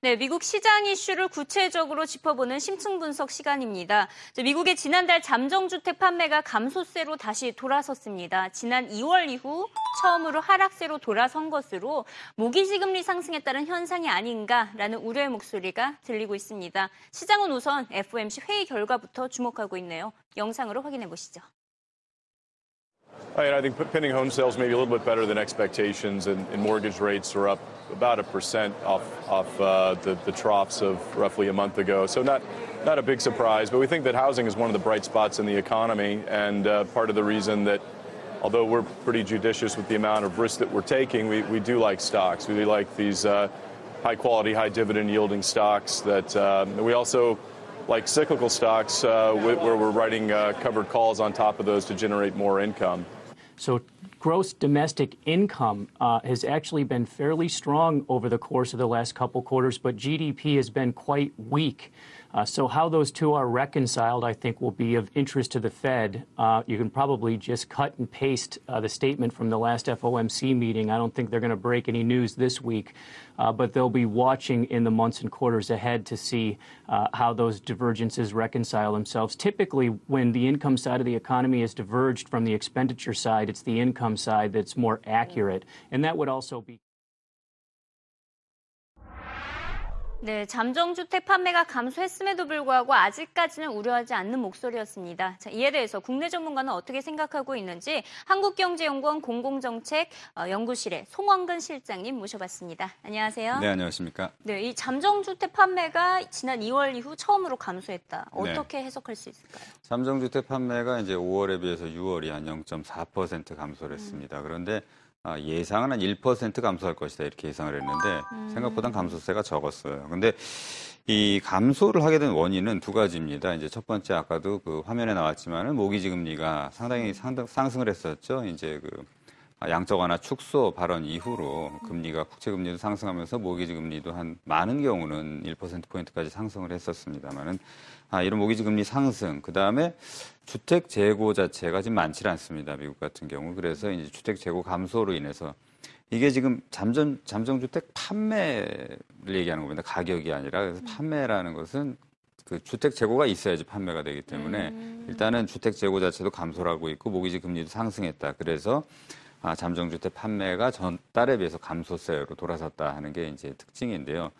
네, 미국 시장 이슈를 구체적으로 짚어보는 심층 분석 시간입니다. 미국의 지난달 잠정주택 판매가 감소세로 다시 돌아섰습니다. 지난 2월 이후 처음으로 하락세로 돌아선 것으로 모기지 금리 상승에 따른 현상이 아닌가라는 우려의 목소리가 들리고 있습니다. 시장은 우선 FOMC 회의 결과부터 주목하고 있네요. 영상으로 확인해 보시죠. I think pending home sales may be a little bit better than expectations, and, and mortgage rates are up about a percent off off uh, the, the troughs of roughly a month ago. So not not a big surprise, but we think that housing is one of the bright spots in the economy, and uh, part of the reason that. Although we're pretty judicious with the amount of risk that we're taking, we, we do like stocks. We like these uh, high quality, high dividend yielding stocks. That um, we also like cyclical stocks uh, where we're writing uh, covered calls on top of those to generate more income. So gross domestic income uh, has actually been fairly strong over the course of the last couple quarters, but GDP has been quite weak. Uh, so how those two are reconciled, I think, will be of interest to the Fed. Uh, you can probably just cut and paste uh, the statement from the last FOMC meeting. I don't think they're going to break any news this week, uh, but they'll be watching in the months and quarters ahead to see uh, how those divergences reconcile themselves. Typically, when the income side of the economy is diverged from the expenditure side, it's the income side that's more accurate, and that would also be. 네, 잠정주택 판매가 감소했음에도 불구하고 아직까지는 우려하지 않는 목소리였습니다. 자, 이에 대해서 국내 전문가는 어떻게 생각하고 있는지 한국경제연구원 공공정책 어, 연구실의 송원근 실장님 모셔봤습니다. 안녕하세요. 네, 안녕하십니까. 네, 이 잠정주택 판매가 지난 2월 이후 처음으로 감소했다. 네. 어떻게 해석할 수 있을까요? 잠정주택 판매가 이제 5월에 비해서 6월이 한 0.4% 감소를 했습니다. 그런데 아, 예상은 한 1% 감소할 것이다 이렇게 예상을 했는데 생각보다 감소세가 적었어요. 근데 이 감소를 하게 된 원인은 두 가지입니다. 이제 첫 번째 아까도 그 화면에 나왔지만은 모기지 금리가 상당히 상당, 상승을 했었죠. 이제 그 양적 완화 축소 발언 이후로 금리가 국채 금리도 상승하면서 모기지 금리도 한 많은 경우는 1% 포인트까지 상승을 했었습니다만은 아, 이런 모기지 금리 상승 그다음에 주택 재고 자체가 지금 많지 않습니다. 미국 같은 경우. 그래서 이제 주택 재고 감소로 인해서 이게 지금 잠정 잠정 주택 판매를 얘기하는 겁니다. 가격이 아니라 그래서 판매라는 것은 그 주택 재고가 있어야지 판매가 되기 때문에 일단은 주택 재고 자체도 감소를 하고 있고 모기지 금리도 상승했다. 그래서 아, 잠정주택 판매가 전달에 비해서 감소세로 돌아섰다 하는 게 이제 특징인데요.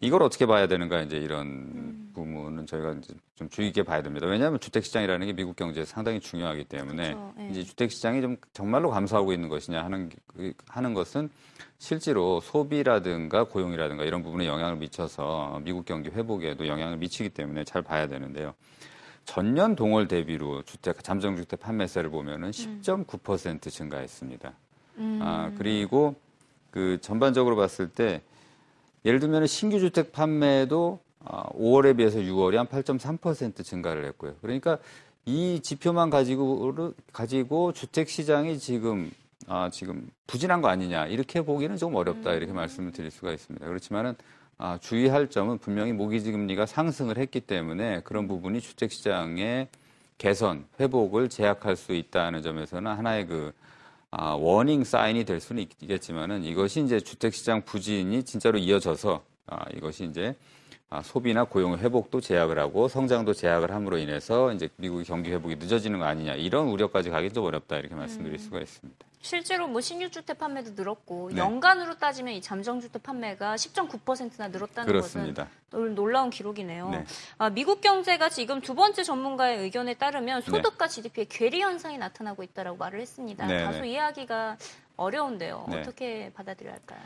이걸 어떻게 봐야 되는가 이제 이런 음. 부분은 저희가 이제 좀 주의 깊게 봐야 됩니다. 왜냐하면 주택 시장이라는 게 미국 경제에 상당히 중요하기 때문에 그렇죠. 예. 이제 주택 시장이 좀 정말로 감소하고 있는 것이냐 하는 게- 그- 하는 것은 실제로 소비라든가 고용이라든가 이런 부분에 영향을 미쳐서 미국 경기 회복에도 영향을 미치기 때문에 잘 봐야 되는데요. 전년 동월 대비로 주택 잠정 주택 판매세를 보면은 10.9% 증가했습니다. 아, 그리고 그 전반적으로 봤을 때 예를 들면 신규 주택 판매도 아, 5월에 비해서 6월이 한 8.3% 증가를 했고요. 그러니까 이 지표만 가지고 가지고 주택 시장이 지금 아, 지금 부진한 거 아니냐 이렇게 보기는 좀 어렵다 이렇게 말씀을 드릴 수가 있습니다. 그렇지만은 아, 주의할 점은 분명히 모기지 금리가 상승을 했기 때문에 그런 부분이 주택 시장의 개선, 회복을 제약할 수 있다는 점에서는 하나의 그 아, 워닝 사인이 될 수는 있- 있겠지만은 이것이 이제 주택 시장 부진이 진짜로 이어져서 아, 이것이 이제 아, 소비나 고용 회복도 제약을 하고 성장도 제약을 함으로 인해서 이제 미국의 경기 회복이 늦어지는 거 아니냐 이런 우려까지 가기 좀 어렵다 이렇게 말씀드릴 수가 있습니다. 실제로 뭐 신규 주택 판매도 늘었고 네. 연간으로 따지면 이 잠정 주택 판매가 10.9%나 늘었다는 그렇습니다. 것은 놀- 놀라운 기록이네요. 네. 아, 미국 경제가 지금 두 번째 전문가의 의견에 따르면 네. 소득과 GDP의 괴리 현상이 나타나고 있다라고 말을 했습니다. 네, 다소 네. 이해하기가 어려운데요. 네. 어떻게 받아들여야 할까요?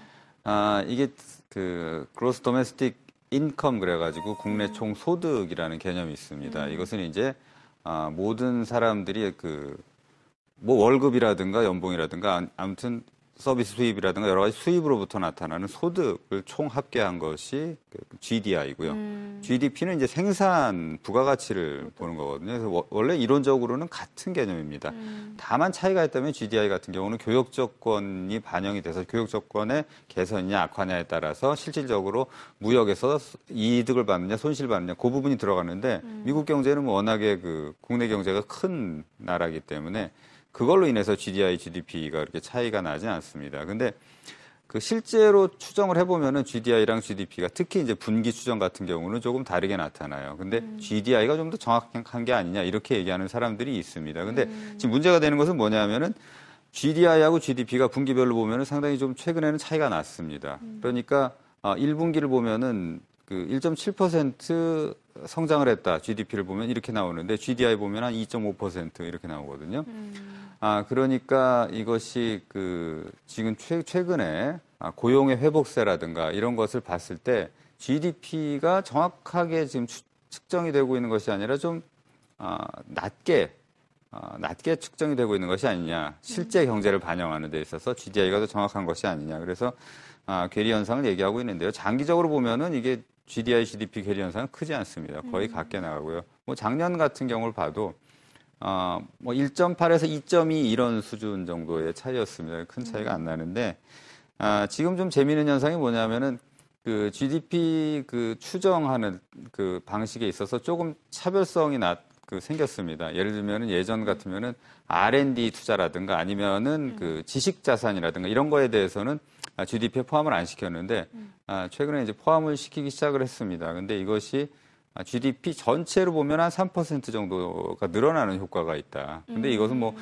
아, 이게 그 그로스 도메스틱 인컴 그래가지고 국내 총 소득이라는 개념이 있습니다. 이것은 이제 아, 모든 사람들이 그 뭐 월급이라든가 연봉이라든가 아- 아무튼 서비스 수입이라든가 여러 가지 수입으로부터 나타나는 소득을 총 합계한 것이 그 GDI고요. GDP는 이제 생산 부가가치를 보는 거거든요. 그래서 워- 원래 이론적으로는 같은 개념입니다. 다만 차이가 있다면 GDI 같은 경우는 교육 조건이 반영이 돼서 교육 조건의 개선이냐 악화냐에 따라서 실질적으로 무역에서 이득을 받느냐 손실 받느냐 그 부분이 들어가는데 미국 경제는 뭐 워낙에 그 국내 경제가 큰 나라이기 때문에 그걸로 인해서 GDI, GDP가 그렇게 차이가 나지 않습니다. 근데 그 실제로 추정을 해보면은 GDI랑 GDP가 특히 이제 분기 추정 같은 경우는 조금 다르게 나타나요. 근데 GDI가 좀 더 정확한 게 아니냐 이렇게 얘기하는 사람들이 있습니다. 근데 지금 문제가 되는 것은 뭐냐면은 GDI하고 GDP가 분기별로 보면은 상당히 좀 최근에는 차이가 났습니다. 그러니까 아, 1분기를 보면은 그 1.7% 성장을 했다. GDP를 보면 이렇게 나오는데 GDI 보면 한 2.5% 이렇게 나오거든요. 아, 그러니까 이것이 그 지금 최, 최근에 아, 고용의 회복세라든가 이런 것을 봤을 때 GDP가 정확하게 지금 추- 측정이 되고 있는 것이 아니라 좀 아, 낮게 아, 낮게 측정이 되고 있는 것이 아니냐. 실제 경제를 반영하는 데 있어서 GDI가 더 정확한 것이 아니냐. 그래서 아, 괴리 현상을 얘기하고 있는데요. 장기적으로 보면은 이게 GDI, GDP 괴리 현상은 크지 않습니다. 거의 같게 나가고요. 뭐 작년 같은 경우를 봐도 어, 뭐 1.8에서 2.2 이런 수준 정도의 차이였습니다. 큰 차이가 안 나는데 아, 지금 좀 재미있는 현상이 뭐냐면은 그 GDP 그 추정하는 그 방식에 있어서 조금 차별성이 나, 그 생겼습니다. 예를 들면은 예전 같으면은 R&D 투자라든가 아니면은 그 지식 자산이라든가 이런 거에 대해서는 아, GDP에 포함을 안 시켰는데 아, 최근에 이제 포함을 시키기 시작을 했습니다. 근데 이것이 아, GDP 전체로 보면 한 3% 정도가 늘어나는 효과가 있다. 근데 이것은 뭐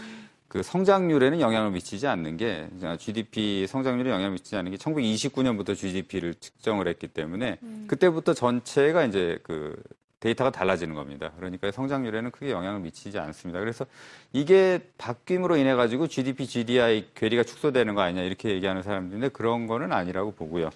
그 성장률에는 영향을 미치지 않는 게 GDP 성장률에 영향을 미치지 않는 게 1929년부터 GDP를 측정을 했기 때문에 그때부터 전체가 이제 그 데이터가 달라지는 겁니다. 그러니까 성장률에는 크게 영향을 미치지 않습니다. 그래서 이게 바뀜으로 인해 가지고 GDP, GDI 괴리가 축소되는 거 아니냐 이렇게 얘기하는 사람들인데 그런 거는 아니라고 보고요.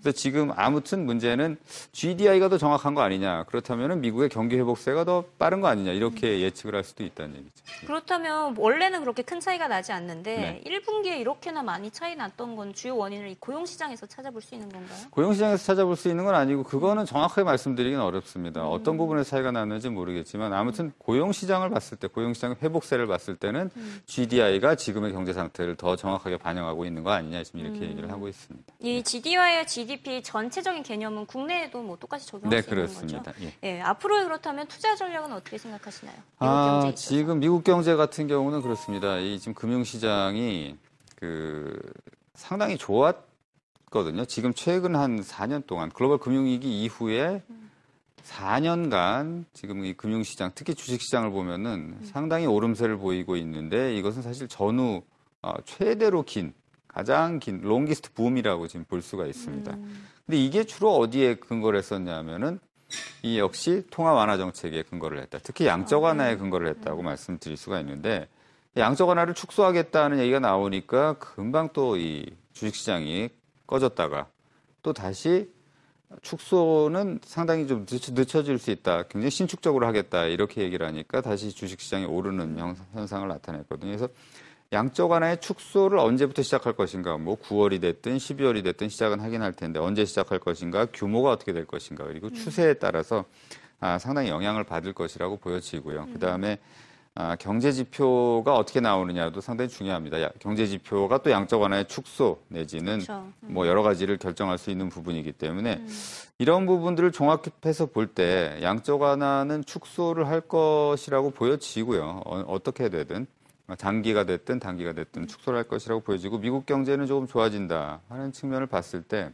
그래서 지금 아무튼 문제는 GDI가 더 정확한 거 아니냐. 그렇다면 미국의 경기 회복세가 더 빠른 거 아니냐 이렇게 예측을 할 수도 있다는 얘기죠. 그렇다면 원래는 그렇게 큰 차이가 나지 않는데 네. 1분기에 이렇게나 많이 차이 났던 건 주요 원인을 이 고용 시장에서 찾아볼 수 있는 건가요? 고용 시장에서 찾아볼 수 있는 건 아니고 그거는 정확하게 말씀드리긴 어렵습니다. 어떤 부분에서 차이가 났는지 모르겠지만 아무튼 고용 시장을 봤을 때 고용 시장의 회복세를 봤을 때는 GDI가 지금의 경제 상태를 더 정확하게 반영하고 있는 거 아니냐 지금 이렇게 얘기를 하고 있습니다. 이 GDI와 GDP 전체적인 개념은 국내에도 뭐 똑같이 적용할 네 수 있는 그렇습니다. 거죠? 예. 예, 앞으로 그렇다면 투자 전략은 어떻게 생각하시나요? 아. 지금 미국 경제 같은 경우는 그렇습니다. 이 지금 금융 시장이 그 상당히 좋았거든요. 지금 최근 한 4년 동안 글로벌 금융위기 이후에 4년간 지금 이 금융시장, 특히 주식시장을 보면은 상당히 오름세를 보이고 있는데 이것은 사실 전후 어, 최대로 긴, 가장 긴, 롱기스트 붐이라고 지금 볼 수가 있습니다. 근데 이게 주로 어디에 근거를 했었냐면은 이 역시 통화 완화 정책에 근거를 했다. 특히 양적 완화에 근거를 했다고 말씀드릴 수가 있는데 양적 완화를 축소하겠다는 얘기가 나오니까 금방 또 이 주식시장이 꺼졌다가 또 다시 축소는 상당히 좀 늦춰, 늦춰 질 수 있다. 굉장히 신축적으로 하겠다. 이렇게 얘기를 하니까 다시 주식시장이 오르는 형- 현상을 나타냈거든요. 그래서 양적 완화의 축소를 언제부터 시작할 것인가, 뭐 9월이 됐든 12월이 됐든 시작은 하긴 할 텐데 언제 시작할 것인가, 규모가 어떻게 될 것인가, 그리고 추세에 따라서 아, 상당히 영향을 받을 것이라고 보여지고요. 그 다음에 아, 경제 지표가 어떻게 나오느냐도 상당히 중요합니다. 야- 경제 지표가 또 양적 완화의 축소 내지는 그렇죠. 뭐 여러 가지를 결정할 수 있는 부분이기 때문에 이런 부분들을 종합해서 볼 때 양적 완화는 축소를 할 것이라고 보여지고요. 어, 떻게 되든 장기가 됐든 단기가 됐든 축소를 할 것이라고 보여지고 미국 경제는 조금 좋아진다 하는 측면을 봤을 때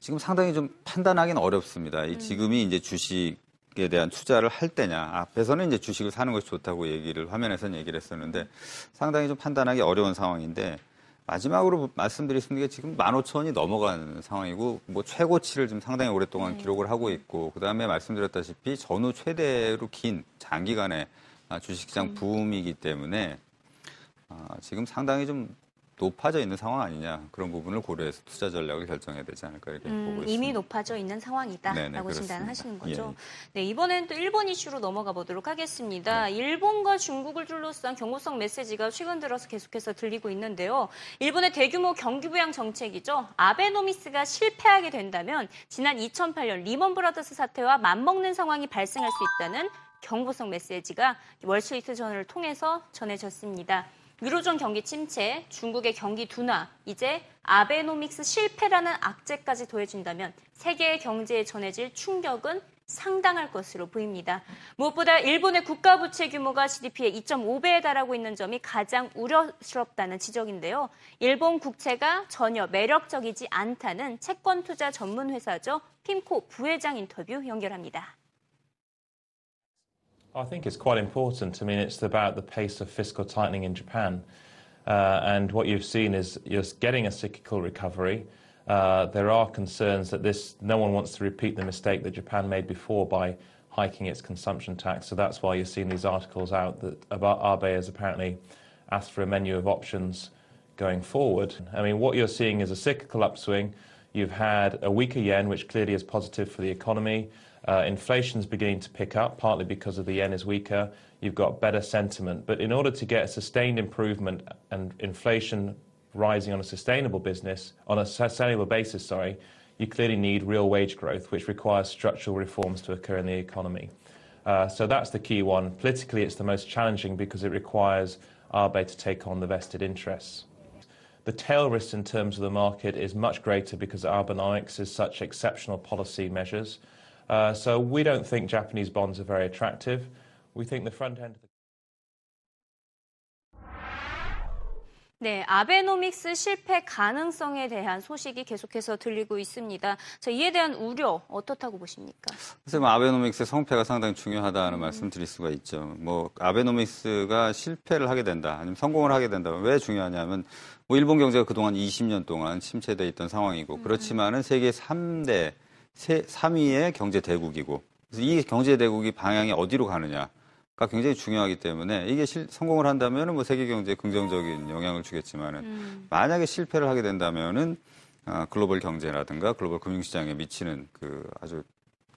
지금 상당히 좀 판단하기는 어렵습니다. 이 지금이 이제 주식 에 대한 투자를 할 때냐. 앞에서는 이제 주식을 사는 것이 좋다고 얘기를 화면에서는 얘기를 했었는데 상당히 좀 판단하기 어려운 상황인데 마지막으로 있는 게 지금 15,000원이 넘어가는 상황이고 뭐 최고치를 지금 상당히 오랫동안 기록을 하고 있고 그다음에 말씀드렸다시피 전후 최대로 긴 장기간의 아, 주식시장 붐이기 때문에 아, 지금 상당히 좀 높아져 있는 상황 아니냐 그런 부분을 고려해서 투자 전략을 결정해야 되지 않을까 이렇게 보고 음, 있습니다. 이미 높아져 있는 상황이다라고 네네, 그렇습니다. 진단하시는 거죠. 예. 네, 이번엔 또 일본 이슈로 넘어가 보도록 하겠습니다. 일본과 중국을 둘러싼 경고성 메시지가 최근 들어서 계속해서 들리고 있는데요. 일본의 대규모 경기 부양 정책이죠. 아베노미스가 실패하게 된다면 지난 2008년 리먼 브라더스 사태와 맞먹는 상황이 발생할 수 있다는 경고성 메시지가 월스트리트 저널을 통해서 전해졌습니다. 유로존 경기 침체, 중국의 경기 둔화, 이제 아베노믹스 실패라는 악재까지 더해진다면 세계의 경제에 전해질 충격은 상당할 것으로 보입니다. 무엇보다 일본의 국가 부채 규모가 GDP의 2.5배에 달하고 있는 점이 가장 우려스럽다는 지적인데요. 일본 국채가 전혀 매력적이지 않다는 채권 투자 전문 회사죠. 핌코 부회장 인터뷰 연결합니다. I think it's quite important. I mean, it's about the pace of fiscal tightening in Japan. Uh, and what you've seen is you're getting a cyclical recovery. Uh, there are concerns that this, no one wants to repeat the mistake that Japan made before by hiking its consumption tax. So that's why you're seeing these articles out that about Abe has apparently asked for a menu of options going forward. I mean, what you're seeing is a cyclical upswing. You've had a weaker yen, which clearly is positive for the economy. Uh, inflation's beginning to pick up, partly because of the yen is weaker. You've got better sentiment. But in order to get a sustained improvement and inflation rising on a sustainable business, on a sustainable basis, sorry, you clearly need real wage growth, which requires structural reforms to occur in the economy. Uh, so that's the key one. Politically, it's the most challenging because it requires Abe to take on the vested interests. The tail risk in terms of the market is much greater because Abenomics is such exceptional policy measures. Uh, so we don't think Japanese bonds are very attractive. We think the front end of the 네, 아베노믹스 실패 가능성에 대한 소식이 계속해서 들리고 있습니다. 자, 이에 대한 우려 어떻다고 보십니까? 그래서 뭐 아베노믹스의 성패가 상당히 중요하다는 말씀 드릴 수가 있죠. 뭐 아베노믹스가 실패를 하게 된다, 아니면 성공을 하게 된다. 왜 중요하냐면 뭐 일본 경제가 그동안 20년 동안 침체돼 있던 상황이고 그렇지만은 세계 3대 세, 3위의 경제 대국이고 그래서 이 경제 대국이 방향이 어디로 가느냐. 가 굉장히 중요하기 때문에 이게 실, 성공을 한다면은 뭐 세계 경제에 긍정적인 영향을 주겠지만은 음. 만약에 실패를 하게 된다면은 아, 글로벌 경제라든가 글로벌 금융시장에 미치는 그 아주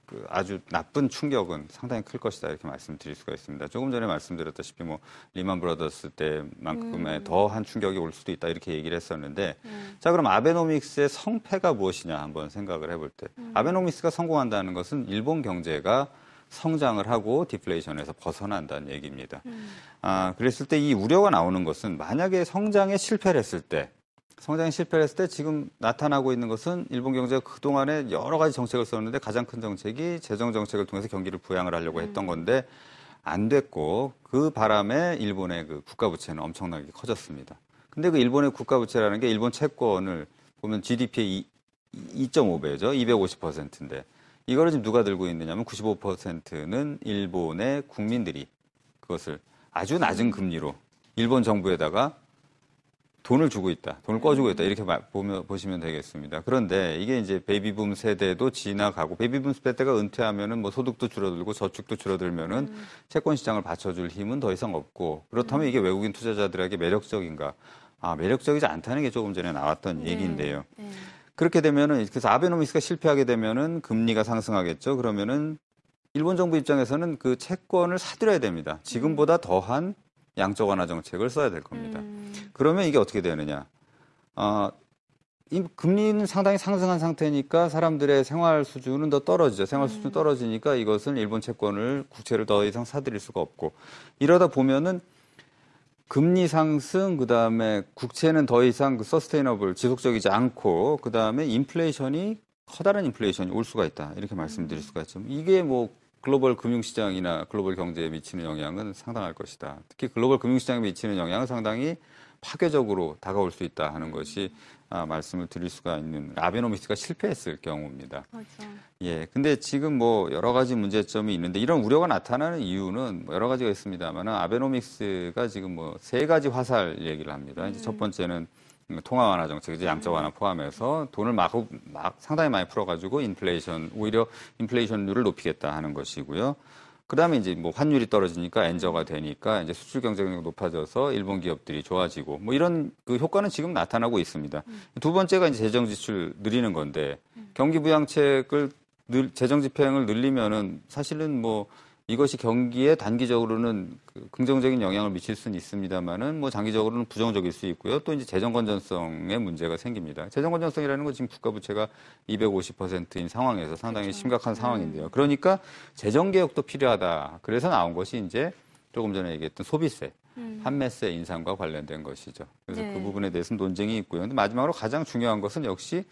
그 아주 나쁜 충격은 상당히 클 것이다 이렇게 말씀드릴 수가 있습니다. 조금 전에 말씀드렸다시피 뭐 리만 브라더스 때만큼의 음. 더한 충격이 올 수도 있다 이렇게 얘기를 했었는데 자 그럼 아베노믹스의 성패가 무엇이냐 한번 생각을 해볼 때 아베노믹스가 성공한다는 것은 일본 경제가 성장을 하고 디플레이션에서 벗어난다는 얘기입니다. 아, 그랬을 때 이 우려가 나오는 것은 만약에 성장에 실패를 했을 때 성장에 실패를 했을 때 지금 나타나고 있는 것은 일본 경제가 그동안에 여러 가지 정책을 썼는데 가장 큰 정책이 재정 정책을 통해서 경기를 부양을 하려고 했던 건데 안 됐고 그 바람에 일본의 그 국가 부채는 엄청나게 커졌습니다. 근데 그 일본의 국가 부채라는 게 일본 채권을 보면 GDP의 2.5배죠. 250%인데 이거를 지금 누가 들고 있느냐면 95%는 일본의 국민들이 그것을 아주 낮은 금리로 일본 정부에다가 돈을 주고 있다. 돈을 꿔주고 있다. 이렇게 마- 보면, 보시면 되겠습니다. 그런데 이게 이제 베이비붐 세대도 지나가고 베이비붐 세대가 은퇴하면은 뭐 소득도 줄어들고 저축도 줄어들면은 채권 시장을 받쳐줄 힘은 더 이상 없고 그렇다면 이게 외국인 투자자들에게 매력적인가? 아, 매력적이지 않다는 게 조금 전에 나왔던 얘기인데요. 네. 그렇게 되면은 그래서 아베노미스가 실패하게 되면은 금리가 상승하겠죠. 그러면은 일본 정부 입장에서는 그 채권을 사들여야 됩니다. 지금보다 더한 양적 완화 정책을 써야 될 겁니다. 음. 그러면 이게 어떻게 되느냐? 아, 이 금리는 상당히 상승한 상태니까 사람들의 생활 수준은 더 떨어지죠. 생활 수준이 떨어지니까 이것은 일본 채권을 국채를 더 이상 사들일 수가 없고 이러다 보면은 금리 상승 그다음에 국채는 더 이상 그 sustainable 지속적이지 않고 그다음에 인플레이션이 커다란 인플레이션이 올 수가 있다. 이렇게 말씀드릴 수가 있죠. 이게 뭐 글로벌 금융시장이나 글로벌 경제에 미치는 영향은 상당할 것이다. 특히 글로벌 금융시장에 미치는 영향은 상당히 파괴적으로 다가올 수 있다 하는 것이 아, 말씀을 드릴 수가 있는 아베노믹스가 실패했을 경우입니다. 그렇죠. 예, 근데 지금 뭐 여러 가지 문제점이 있는데 이런 우려가 나타나는 이유는 뭐 여러 가지가 있습니다만 아베노믹스가 지금 뭐 세 가지 화살 얘기를 합니다. 이제 첫 번째는 통화 완화 정책, 이제 양적 완화 포함해서 돈을 막, 막 상당히 많이 풀어가지고 인플레이션 오히려 인플레이션율을 높이겠다 하는 것이고요. 그다음에 이제 뭐 환율이 떨어지니까 엔저가 되니까 이제 수출 경쟁력이 높아져서 일본 기업들이 좋아지고 뭐 이런 그 효과는 지금 나타나고 있습니다. 두 번째가 이제 재정 지출 늘리는 건데 경기 부양책을 늘, 재정 집행을 늘리면은 사실은 뭐 이것이 경기에 단기적으로는 그 긍정적인 영향을 미칠 수는 있습니다만은 뭐 장기적으로는 부정적일 수 있고요. 또 이제 재정 건전성에 문제가 생깁니다. 재정 건전성이라는 건 지금 국가 부채가 250%인 상황에서 상당히 심각한 상황인데요. 그러니까 재정 개혁도 필요하다. 그래서 나온 것이 이제 조금 전에 얘기했던 소비세, 판매세 인상과 관련된 것이죠. 그래서 네. 그 부분에 대해서는 논쟁이 있고요. 근데 마지막으로 가장 중요한 것은 역시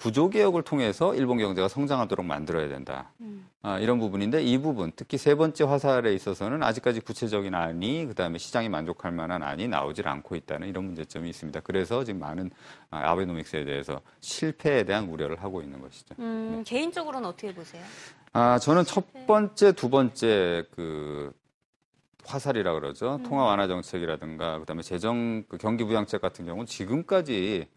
구조 개혁을 통해서 일본 경제가 성장하도록 만들어야 된다. 아, 이런 부분인데 이 부분 특히 세 번째 화살에 있어서는 아직까지 구체적인 안이 그다음에 시장이 만족할 만한 안이 나오질 않고 있다는 이런 문제점이 있습니다. 그래서 지금 많은 아, 아베노믹스에 대해서 실패에 대한 우려를 하고 있는 것이죠. 음, 개인적으로는 어떻게 보세요? 아, 저는 첫 번째, 두 번째 그 화살이라 그러죠. 통화 완화 정책이라든가 그다음에 재정 그 경기 부양책 같은 경우는 지금까지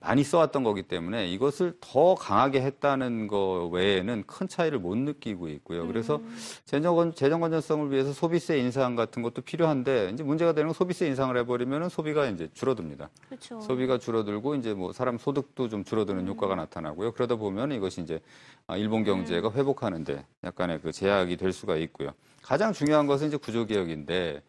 많이 써왔던 거기 때문에 이것을 더 강하게 했다는 거 외에는 큰 차이를 못 느끼고 있고요. 그래서 재정, 재정 건전성을 위해서 소비세 인상 같은 것도 필요한데 이제 문제가 되는 건 소비세 인상을 해버리면 소비가 이제 줄어듭니다. 그렇죠. 소비가 줄어들고 이제 뭐 사람 소득도 좀 줄어드는 효과가 나타나고요. 그러다 보면 이것이 이제 아, 일본 경제가 회복하는데 약간의 그 제약이 될 수가 있고요. 가장 중요한 것은 이제 구조 개혁인데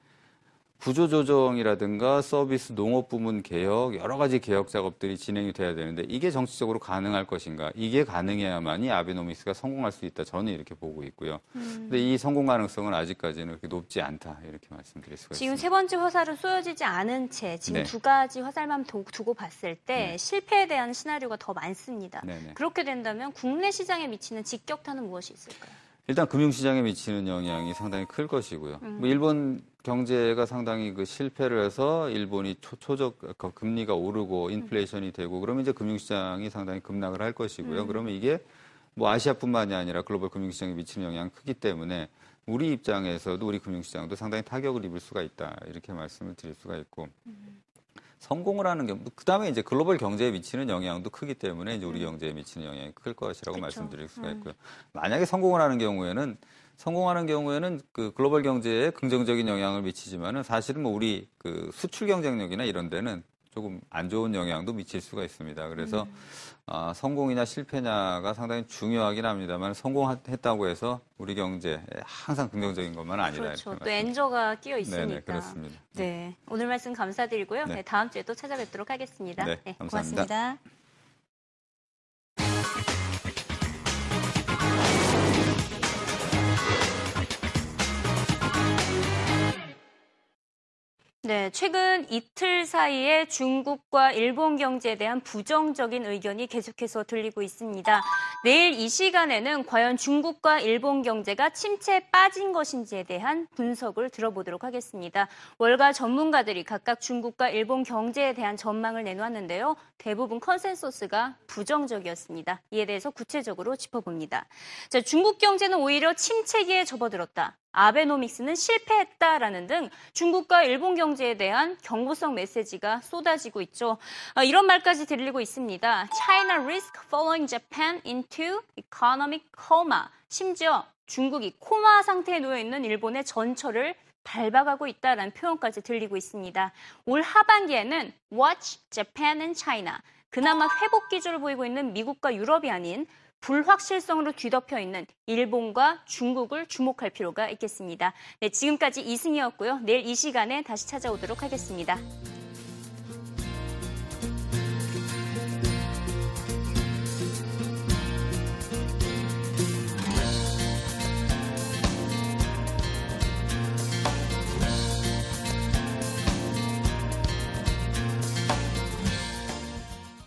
구조 조정이라든가 서비스 농업 부문 개혁 여러 가지 개혁 작업들이 진행이 돼야 되는데 이게 정치적으로 가능할 것인가? 이게 가능해야만이 아베노미스가 성공할 수 있다. 저는 이렇게 보고 있고요. 근데 이 성공 가능성은 아직까지는 그렇게 높지 않다. 이렇게 말씀드릴 수가 지금 있습니다. 세 번째 화살은 쏘여지지 않은 채 지금 네. 두 가지 화살만 두- 두고 봤을 때 네. 실패에 대한 시나리오가 더 많습니다. 네네. 그렇게 된다면 국내 시장에 미치는 직격탄은 무엇이 있을까요? 일단 금융시장에 미치는 영향이 상당히 클 것이고요. 뭐 일본 경제가 상당히 그 실패를 해서 일본이 초, 초적 그 금리가 오르고 인플레이션이 되고 그러면 이제 금융시장이 상당히 급락을 할 것이고요. 그러면 이게 뭐 아시아뿐만이 아니라 글로벌 금융시장에 미치는 영향이 크기 때문에 우리 입장에서도 우리 금융시장도 상당히 타격을 입을 수가 있다. 이렇게 말씀을 드릴 수가 있고 성공을 하는 경우 그다음에 이제 글로벌 경제에 미치는 영향도 크기 때문에 이제 우리 경제에 미치는 영향이 클 것이라고 그쵸. 말씀드릴 수가 있고요. 만약에 성공을 하는 경우에는 성공하는 경우에는 그 글로벌 경제에 긍정적인 영향을 미치지만은 사실은 뭐 우리 그 수출 경쟁력이나 이런 데는 조금 안 좋은 영향도 미칠 수가 있습니다. 그래서 아, 성공이냐 실패냐가 상당히 중요하긴 합니다만 성공했다고 해서 우리 경제에 항상 긍정적인 것만은 아니다. 그렇죠. 또 엔저가 끼어 있으니까. 네네 그렇습니다. 네, 오늘 말씀 감사드리고요. 네. 네, 다음 주에 또 찾아뵙도록 하겠습니다. 네, 감사합니다. 고맙습니다. 네, 최근 이틀 사이에 중국과 일본 경제에 대한 부정적인 의견이 계속해서 들리고 있습니다. 내일 이 시간에는 과연 중국과 일본 경제가 침체에 빠진 것인지에 대한 분석을 들어보도록 하겠습니다. 월가 전문가들이 각각 중국과 일본 경제에 대한 전망을 내놓았는데요. 대부분 컨센서스가 부정적이었습니다. 이에 대해서 구체적으로 짚어봅니다. 자, 중국 경제는 오히려 침체기에 접어들었다. 아베노믹스는 실패했다라는 등 중국과 일본 경제에 대한 경고성 메시지가 쏟아지고 있죠. 아, 이런 말까지 들리고 있습니다. China risk following Japan into economic coma. 심지어 중국이 코마 상태에 놓여 있는 일본의 전철을 밟아가고 있다라는 표현까지 들리고 있습니다. 올 하반기에는 Watch Japan and China. 그나마 회복 기조를 보이고 있는 미국과 유럽이 아닌 불확실성으로 뒤덮여 있는 일본과 중국을 주목할 필요가 있겠습니다. 네, 지금까지 이승이었고요. 내일 이 시간에 다시 찾아오도록 하겠습니다.